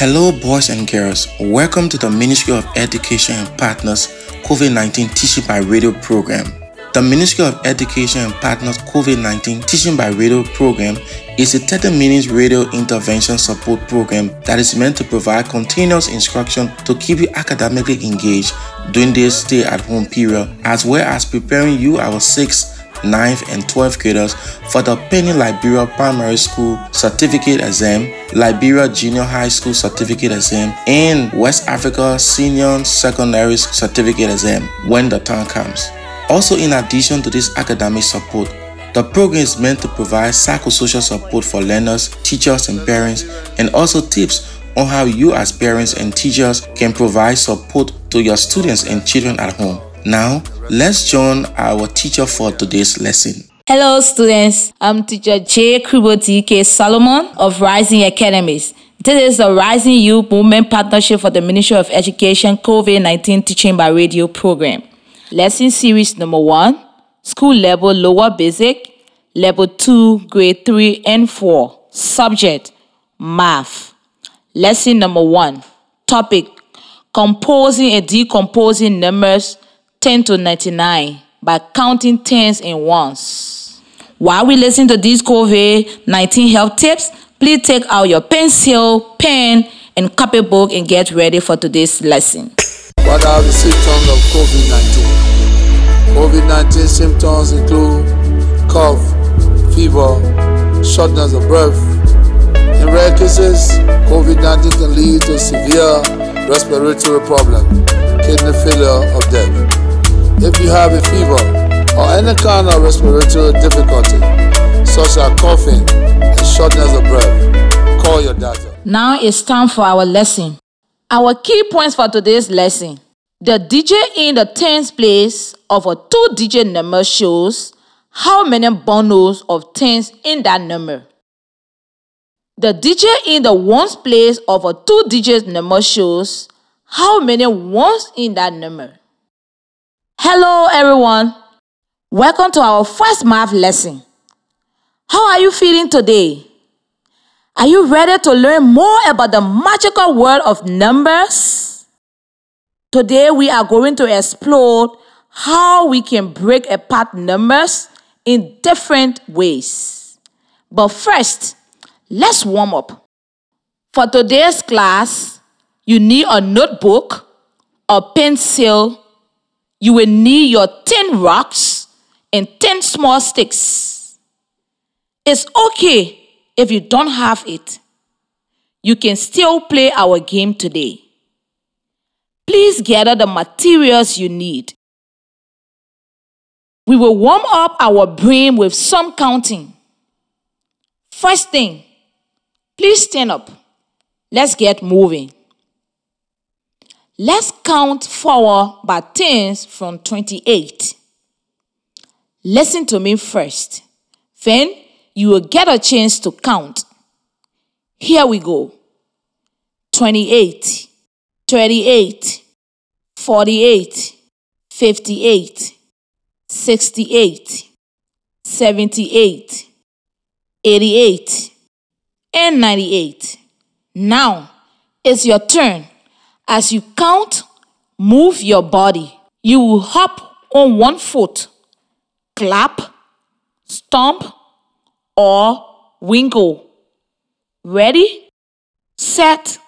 Hello, boys and girls. Welcome to the Ministry of Education and Partners COVID 19 Teaching by Radio program. The Ministry of Education and Partners COVID 19 Teaching by Radio program is a 30 minute radio intervention support program that is meant to provide continuous instruction to keep you academically engaged during this stay at home period, as well as preparing you, our 6th 9th, and 12th graders for the Penny Liberia Primary School Certificate Exam, Liberia Junior High School Certificate Exam, and West Africa Senior Secondary Certificate Exam when the time comes. Also, in addition to this academic support, the program is meant to provide psychosocial support for learners, teachers, and parents, and also tips on how you, as parents and teachers, can provide support to your students and children at home. Now, let's join our teacher for today's lesson. Hello, students. I'm teacher J. Kriboti K. Solomon of Rising Academies. This is the Rising Youth Movement Partnership for the Ministry of Education COVID 19 Teaching by Radio program. Lesson series number one School level lower basic, level two, grade three and four. Subject Math. Lesson number one Topic Composing and decomposing numbers 10 to 99 by counting tens and ones. While we listen to these COVID 19 health tips, please take out your pencil, pen, and copybook and get ready for today's lesson. What are the symptoms of COVID 19? COVID 19 symptoms include cough, fever, shortness of breath. In rare cases, COVID 19 can lead to severe respiratory problems, kidney failure, or death. If you have a fever or any kind of respiratory difficulty, such as coughing and shortness of breath, call your doctor. Now it's time for our lesson. Our key points for today's lesson. The digit in the tens place of a two digit number shows how many bundles of tens in that number. The digit in the ones place of a two digit number shows how many ones in that number. Hello, everyone. Welcome to our first math lesson. How are you feeling today? Are you ready to learn more about the magical world of numbers? Today, we are going to explore how we can break apart numbers in different ways. But first, let's warm up. For today's class, you need a notebook, a pencil, you will need your 10 rocks and 10 small sticks. It's okay if you don't have it. You can still play our game today. Please gather the materials you need. We will warm up our brain with some counting. First thing, please stand up. Let's get moving. Let's count forward by tens from 28. Listen to me first. Then you will get a chance to count. Here we go 28, 38, 48, 58, 68, 78, 88, and 98. Now it's your turn. As you count, move your body. You will hop on one foot, clap, stomp, or wiggle. Ready? Set,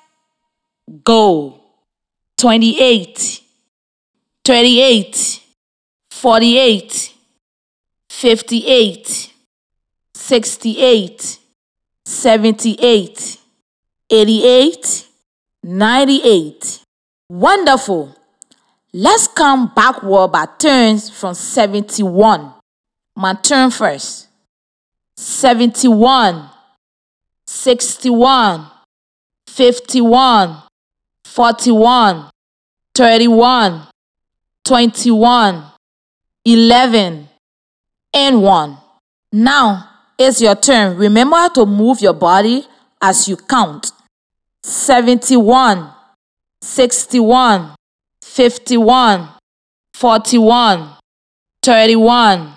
go. 28, 38, 48, 58, 68, 78, 88, 98. Wonderful. Let's come backward by turns from 71. My turn first. 71, 61, 51, 41, 31, 21, 11, and 1. Now it's your turn. Remember to move your body as you count. 71, 61, 51, 41, 31,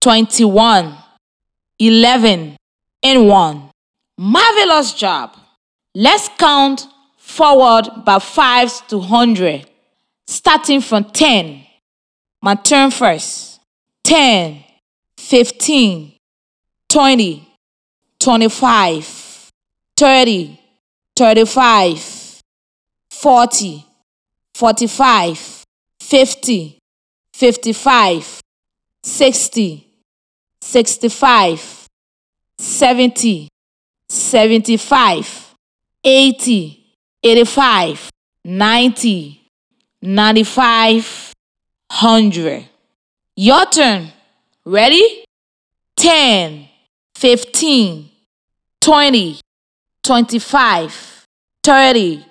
21, 11, and 1. Marvelous job. Let's count forward by fives to 100, starting from 10. My turn first. 10, 15, 20, 25, 30, 35, 40, 45, 50, 55, 60, 65, 70, 75, 80, 85, 90, 95, 100. Your turn. Ready? 10, 15, 20, 25, 30,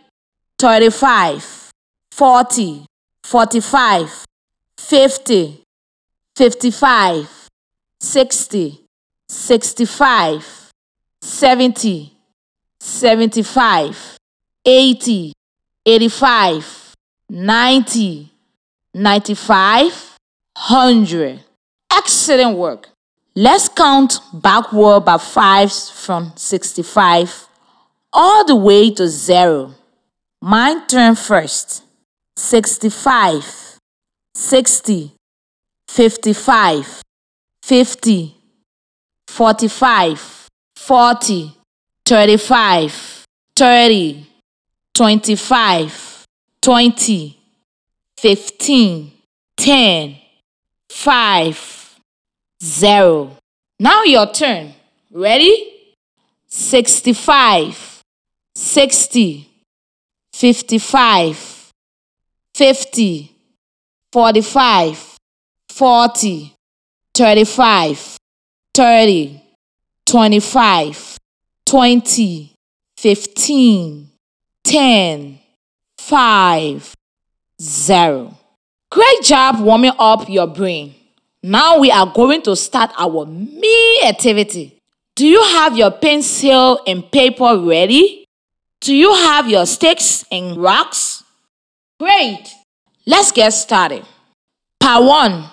35, 40, 45, 50, 55, 60, 65, 70, 75, 80, 85, 90, 95, 100. Excellent work. Let's count backward by fives from 65 all the way to zero. Mine turn first. 65, 60, 55, 50, 45, 40, 35, 30, 25, 20, 15, 10, 5, 0. Now your turn. Ready? 65, 60, 55, 50, 45, 40, 35, 30, 25, 20, 15, 10, 5, 0. Great job warming up your brain. Now we are going to start our me activity. Do you have your pencil and paper ready? Do you have your sticks and rocks? Great. Let's get started. Part 1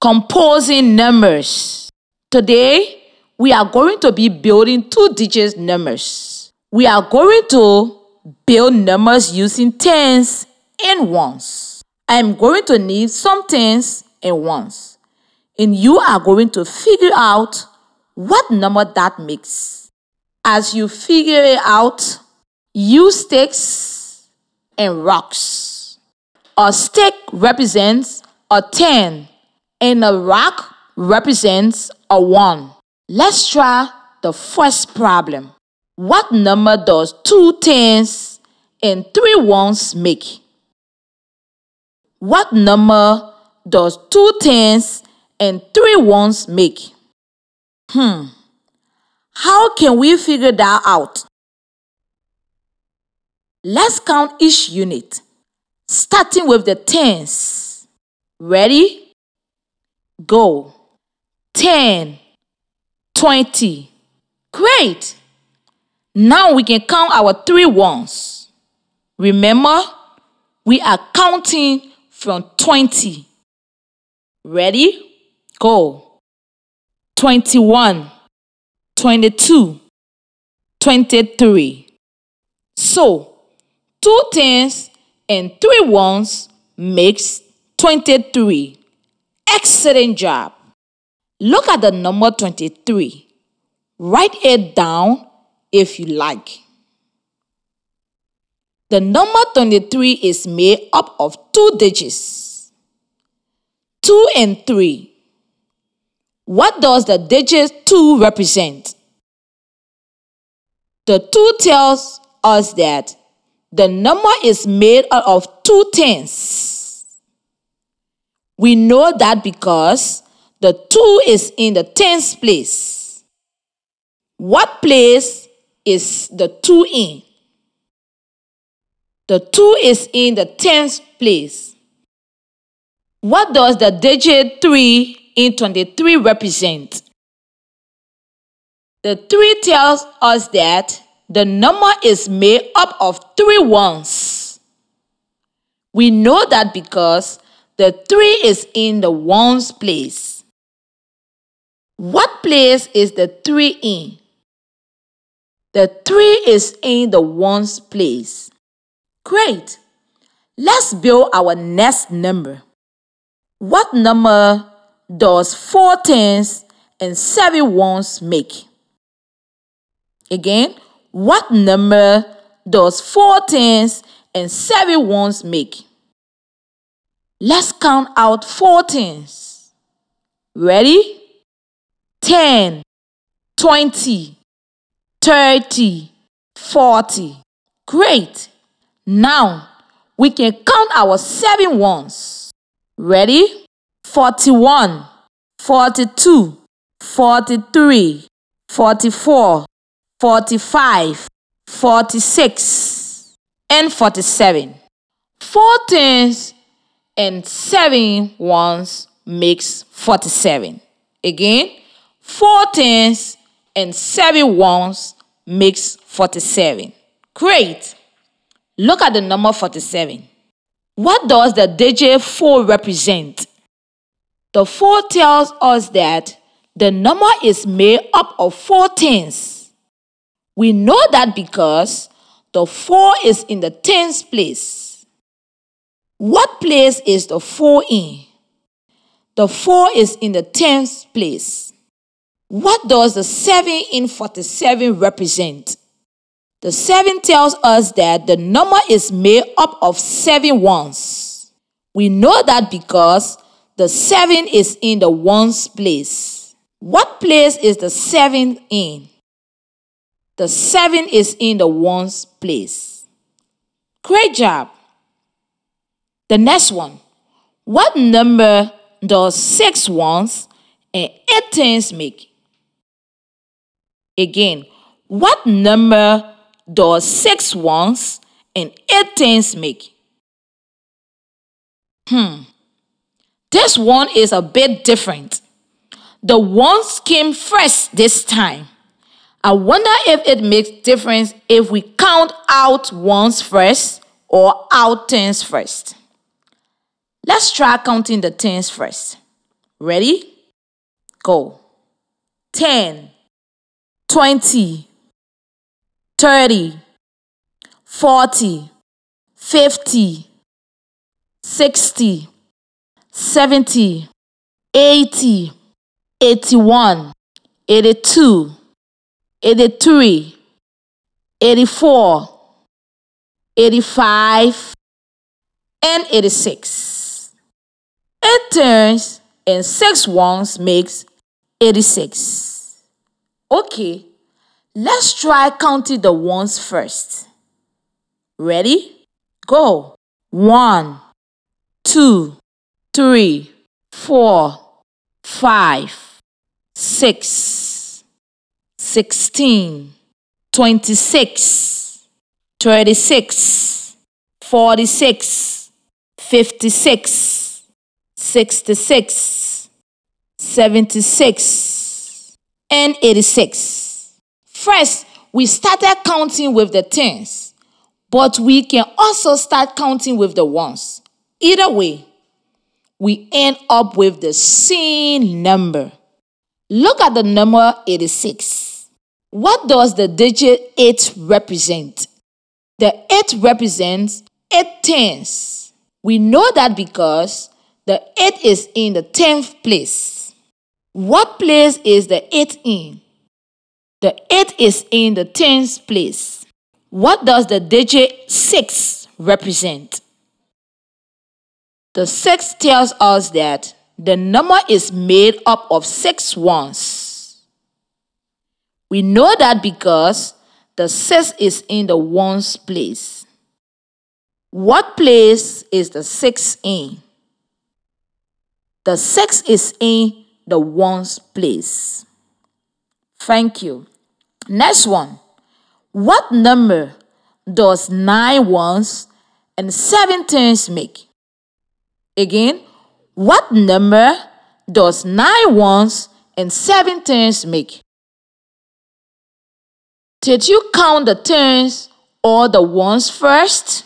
Composing numbers. Today, we are going to be building two digit numbers. We are going to build numbers using tens and ones. I am going to need some tens and ones. And you are going to figure out what number that makes. As you figure it out, use sticks and rocks. A stick represents a 10 and a rock represents a 1. Let's try the first problem. What number does two tens and three ones make? What number does two tens and three ones make? Hmm. How can we figure that out? Let's count each unit, starting with the tens. Ready? Go. 10, 20. Great! Now we can count our three ones. Remember, we are counting from 20. Ready? Go. 21, 22, 23. So, two tens and three ones makes 23. Excellent job. Look at the number 23. Write it down if you like. The number 23 is made up of two digits 2 and 3. What does the digit 2 represent? The 2 tells us that the number is made out of two tens. We know that because the 2 is in the tens place. What place is the 2 in? The 2 is in the tens place. What does the digit 3 in 23 represent? The 3 tells us that the number is made up of three ones. We know that because the 3 is in the ones place. What place is the 3 in? The 3 is in the ones place. Great. Let's build our next number. What number does four tens and seven ones make? Again, what number does four tens and seven ones make? Let's count out four tens. Ready? 10, 20, 30, 40. Great. Now we can count our seven ones. Ready? 41, 42, 43, 44, 45, 46, and 47. Four tens and seven ones makes 47. Again, four tens and seven ones makes 47. Great. Look at the number 47. What does the digit 4 represent? The 4 tells us that the number is made up of four tens we know that because the 4 is in the tens place. What place is the 4 in? The 4 is in the tens place. What does the 7 in 47 represent? The 7 tells us that the number is made up of 7 ones. We know that because the 7 is in the ones place. What place is the 7 in? The seven is in the ones place. Great job. The next one. What number does six ones and eight tens make? Again, what number does six ones and eight tens make? Hmm. This one is a bit different. The ones came first this time. I wonder if it makes difference if we count out ones first or out tens first. Let's try counting the tens first. Ready? Go. 10, 20, 30, 40, 50, 60, 70, 80, 81, 82, 83, 84, 85, and 86. Eight turns and six ones makes 86. Okay, let's try counting the ones first. Ready? Go. One, two, three, four, five, six. 16, 26, 36, 46, 56, 66, 76, and 86. First, we started counting with the tens, but we can also start counting with the ones. Either way, we end up with the same number. Look at the number 86. What does the digit 8 represent? The 8 represents 8 tens. We know that because the 8 is in the 10th place. What place is the 8 in? The 8 is in the 10th place. What does the digit 6 represent? The 6 tells us that the number is made up of 6 ones. We know that because the six is in the ones place. What place is the six in? The six is in the ones place. Thank you. Next one. What number does nine ones and seven tens make? Again, what number does nine ones and seven tens make? Did you count the tens or the ones first?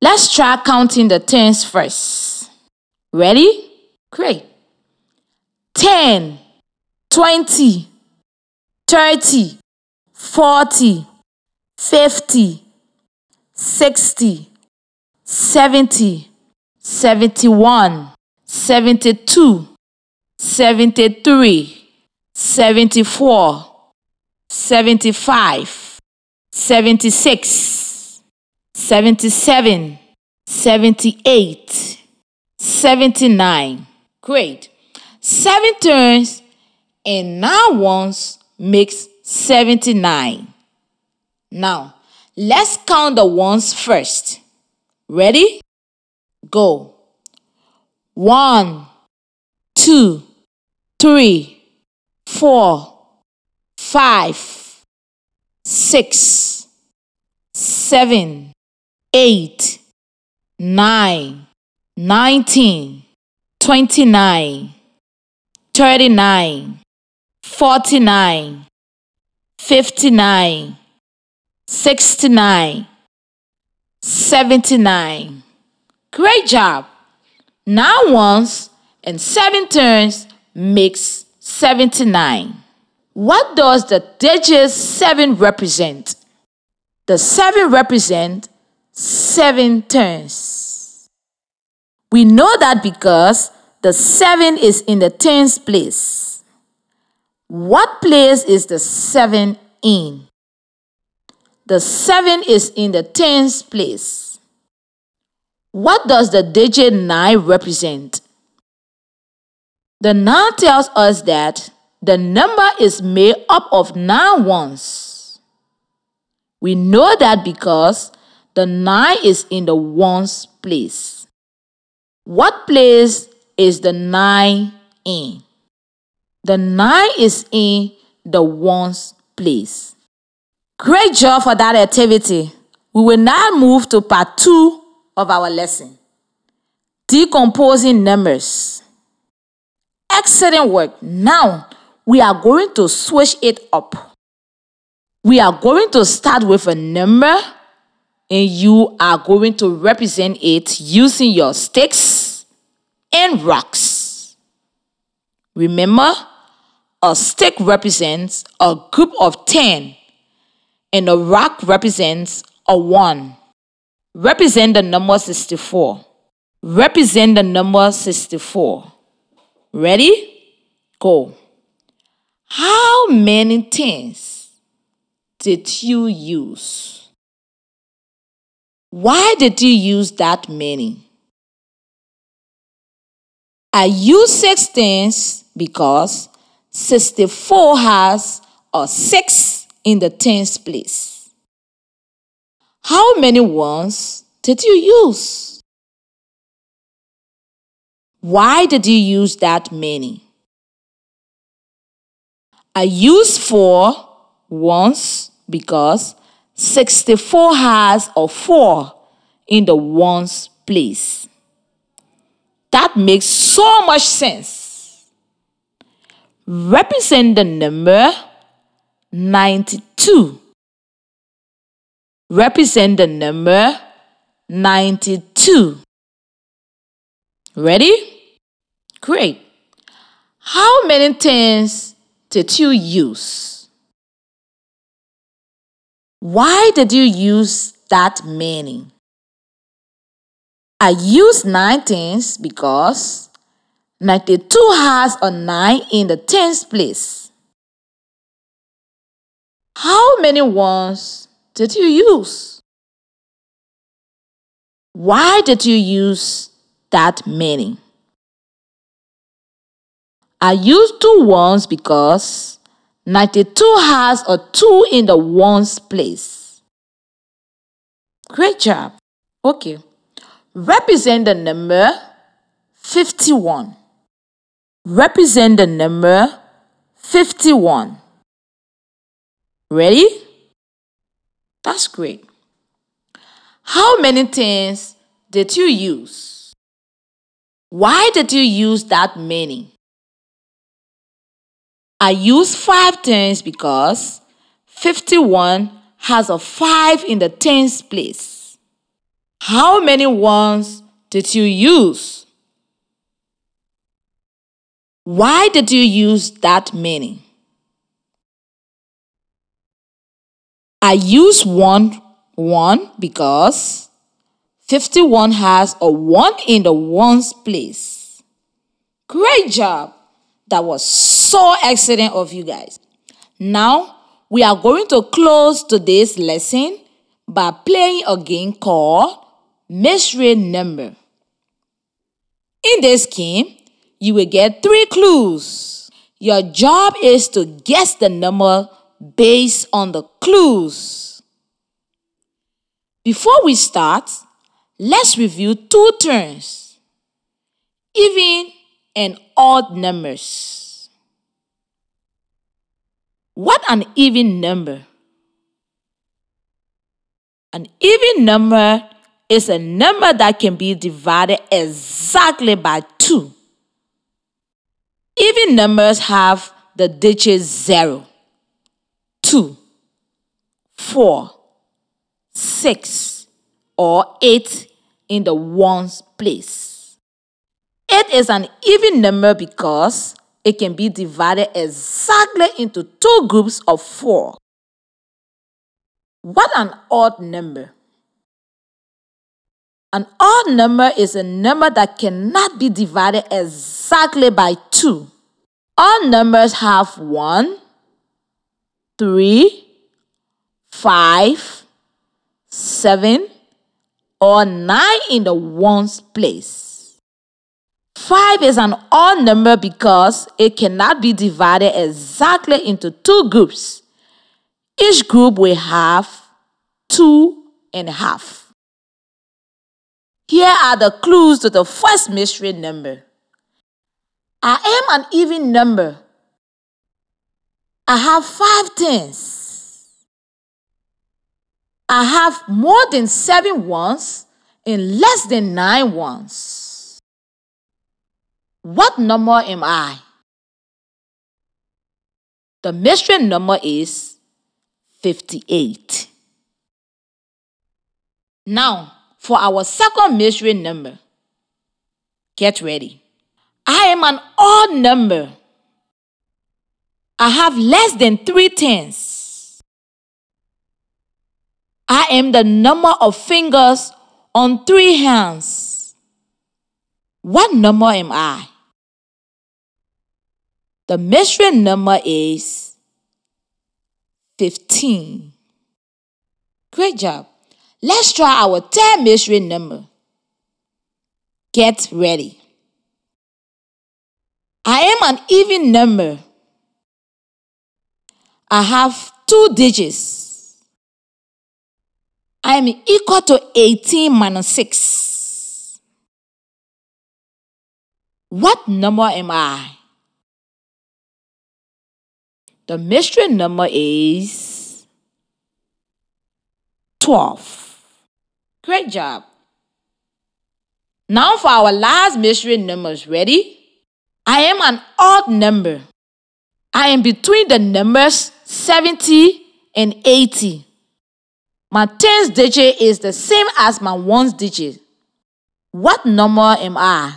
Let's try counting the tens first. Ready? Great. 10, 20, 30, 40, 50, sixty, seventy, seventy-one, seventy-two, seventy-three, seventy-four, seventy-five, seventy-six, seventy-seven, seventy-eight, seventy-nine. Great. Seven turns and nine ones makes 79. Now, let's count the ones first. Ready? Go. One, two, three, four, five, six, seven, eight, nine, nineteen, twenty-nine, thirty-nine, forty-nine, fifty-nine, sixty-nine, seventy-nine. Great job. Now once and seven turns makes 79. What does the digit 7 represent? The 7 represent 7 turns. We know that because the 7 is in the tens place. What place is the 7 in? The 7 is in the tens place. What does the digit 9 represent? The 9 tells us that the number is made up of nine ones. We know that because the 9 is in the ones place. What place is the 9 in? The 9 is in the ones place. Great job for that activity. We will now move to part 2 of our lesson. Decomposing numbers. Excellent work. Now, we are going to switch it up. We are going to start with a number and you are going to represent it using your sticks and rocks. Remember, a stick represents a group of 10 and a rock represents a 1. Represent the number 64. Represent the number 64. Ready? Go. How many things did you use? Why did you use that many? I use six things because 64 has a 6 in the tens place. How many ones did you use? Why did you use that many? I used four once because 64 has a 4 in the ones place. That makes so much sense. Represent the number 92. Represent the number 92. Ready? Great. How many things did you use? Why did you use that many? I used nine tens because 92 has a 9 in the tens place. How many ones did you use? Why did you use that many? I used two ones because 92 has a 2 in the ones place. Great job. Okay. Represent the number 51. Represent the number 51. Ready? That's great. How many things did you use? Why did you use that many? I use five tens because 51 has a 5 in the tens place. How many ones did you use? Why did you use that many? I use one 1 because 51 has a 1 in the ones place. Great job. That was so excellent of you guys. Now, we are going to close today's lesson by playing a game called Mystery Number. In this game, you will get three clues. Your job is to guess the number based on the clues. Before we start, let's review two terms even and odd numbers. What an even number? An even number is a number that can be divided exactly by 2. Even numbers have the digits 0, 2, 4, 6, or 8 in the ones place. 8 is an even number because it can be divided exactly into two groups of 4. What an odd number! An odd number is a number that cannot be divided exactly by 2. All numbers have 1, 3, 5, 7, or 9 in the ones place. 5 is an odd number because it cannot be divided exactly into two groups. Each group will have two and a half. Here are the clues to the first mystery number. I am an even number. I have five tens. I have more than seven ones and less than nine ones. What number am I? The mystery number is 58. Now, for our second mystery number. Get ready. I am an odd number. I have less than three tens. I am the number of fingers on three hands. What number am I? The mystery number is 15. Great job. Let's try our third mystery number. Get ready. I am an even number. I have two digits. I am equal to 18 minus 6. What number am I? The mystery number is 12. Great job. Now for our last mystery numbers. Ready? I am an odd number. I am between the numbers 70 and 80. My tens digit is the same as my ones digit. What number am I?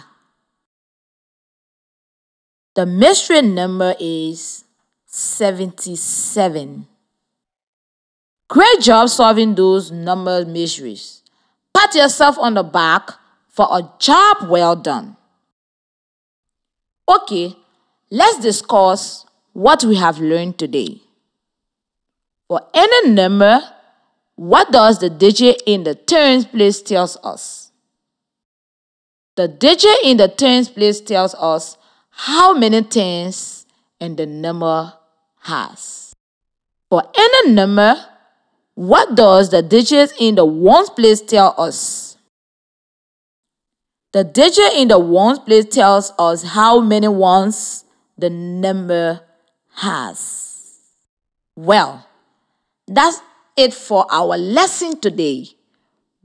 The mystery number is 77. Great job solving those number mysteries. Pat yourself on the back for a job well done. Okay, let's discuss what we have learned today. For any number, what does the digit in the tens place tells us? The digit in the tens place tells us how many tens and the number has. For any number, what does the digit in the ones place tell us? The digit in the ones place tells us how many ones the number has. Well, that's it for our lesson today.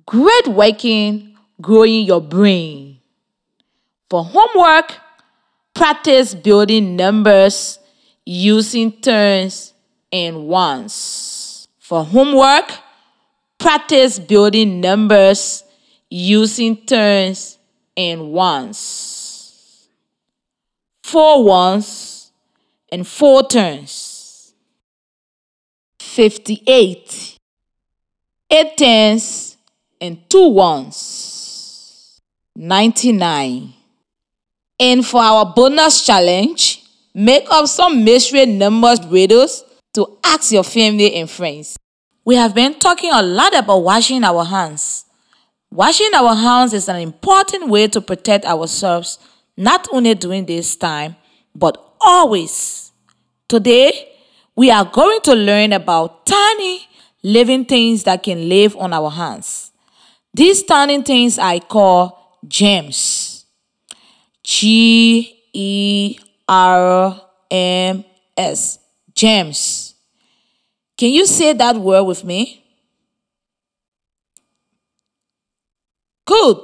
Great working, growing your brain. For homework, practice building numbers using tens and ones. For homework, practice building numbers using tens and ones. Four ones and four turns. 58. eight tens, and two ones. 99. And for our bonus challenge, make up some mystery numbers riddles to ask your family and friends. We have been talking a lot about washing our hands. Washing our hands is an important way to protect ourselves, not only during this time, but always. Today, we are going to learn about tiny living things that can live on our hands. These tiny things I call gems. G E R M S. Germs. Can you say that word with me? Good.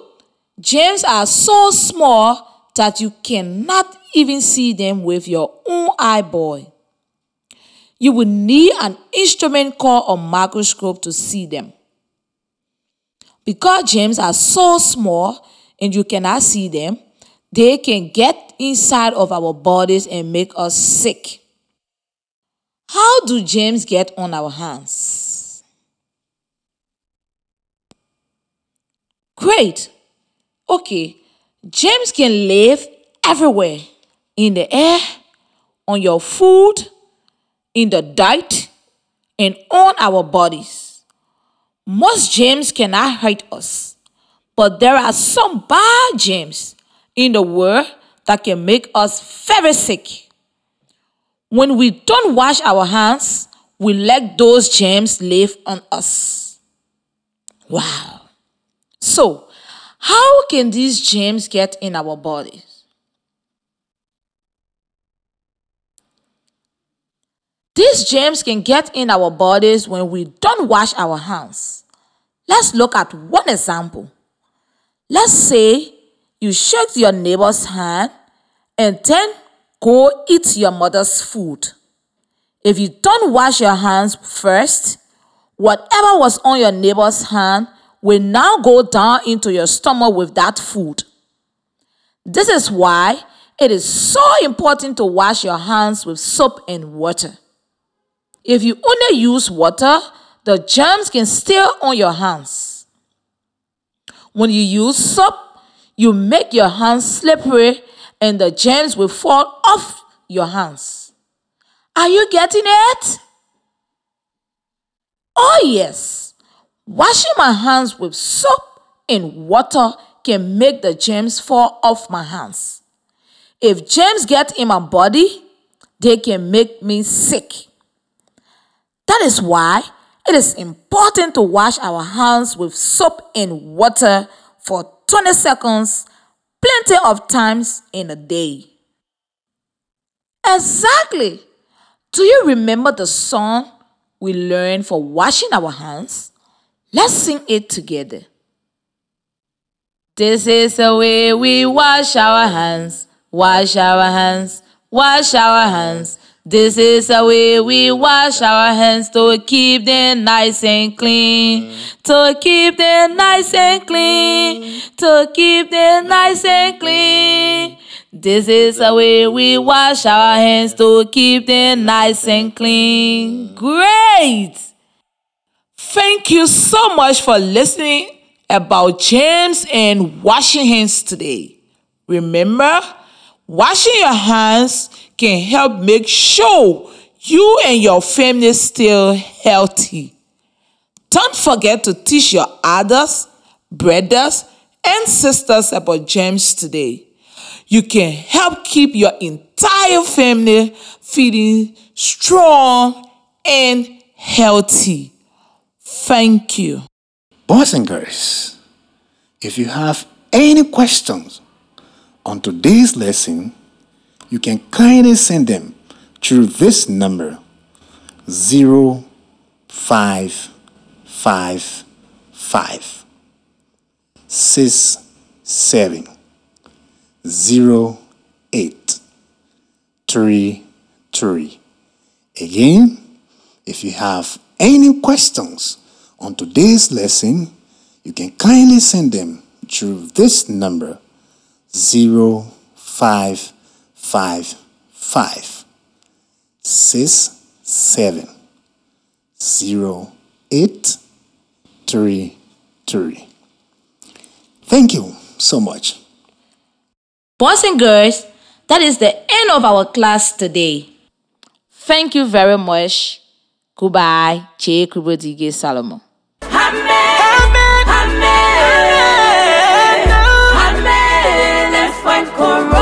Gems are so small that you cannot even see them with your own eyeball. You will need an instrument called a microscope to see them. Because gems are so small and you cannot see them, they can get inside of our bodies and make us sick. How do germs get on our hands? Great. Okay, germs can live everywhere in the air, on your food, in the diet, and on our bodies. Most germs cannot hurt us, but there are some bad germs in the world that can make us very sick. When we don't wash our hands, we let those germs live on us. Wow. So, how can these germs get in our bodies? These germs can get in our bodies when we don't wash our hands. Let's look at one example. Let's say you shook your neighbor's hand and then go eat your mother's food. If you don't wash your hands first, whatever was on your neighbor's hand will now go down into your stomach with that food. This is why it is so important to wash your hands with soap and water. If you only use water, the germs can stay on your hands. When you use soap, you make your hands slippery and the gems will fall off your hands. Are you getting it? Oh, yes. Washing my hands with soap and water can make the gems fall off my hands. If gems get in my body, they can make me sick. That is why it is important to wash our hands with soap and water for 20 seconds, plenty of times in a day. Exactly. Do you remember the song we learned for washing our hands? Let's sing it together. This is the way we wash our hands, wash our hands, wash our hands. This is the way we wash our hands to keep them nice and clean. To keep them nice and clean. To keep them nice and clean. This is the way we wash our hands to keep them nice and clean. Great! Thank you so much for listening about germs and washing hands today. Remember, washing your hands can help make sure you and your family stay healthy. Don't forget to teach your others, brothers, and sisters about germs today. You can help keep your entire family feeling strong and healthy. Thank you. Boys and girls, if you have any questions on today's lesson, you can kindly send them through this number 0555 67 0833. Again, if you have any questions on today's lesson, you can kindly send them through this number 05 five, five, six, seven, zero, eight, three, three. Thank you so much. Boys and girls, that is the end of our class today. Thank you very much. Goodbye. Che Kubodige Salomon. Amen. Amen. Amen. Amen. Amen. Amen. Amen.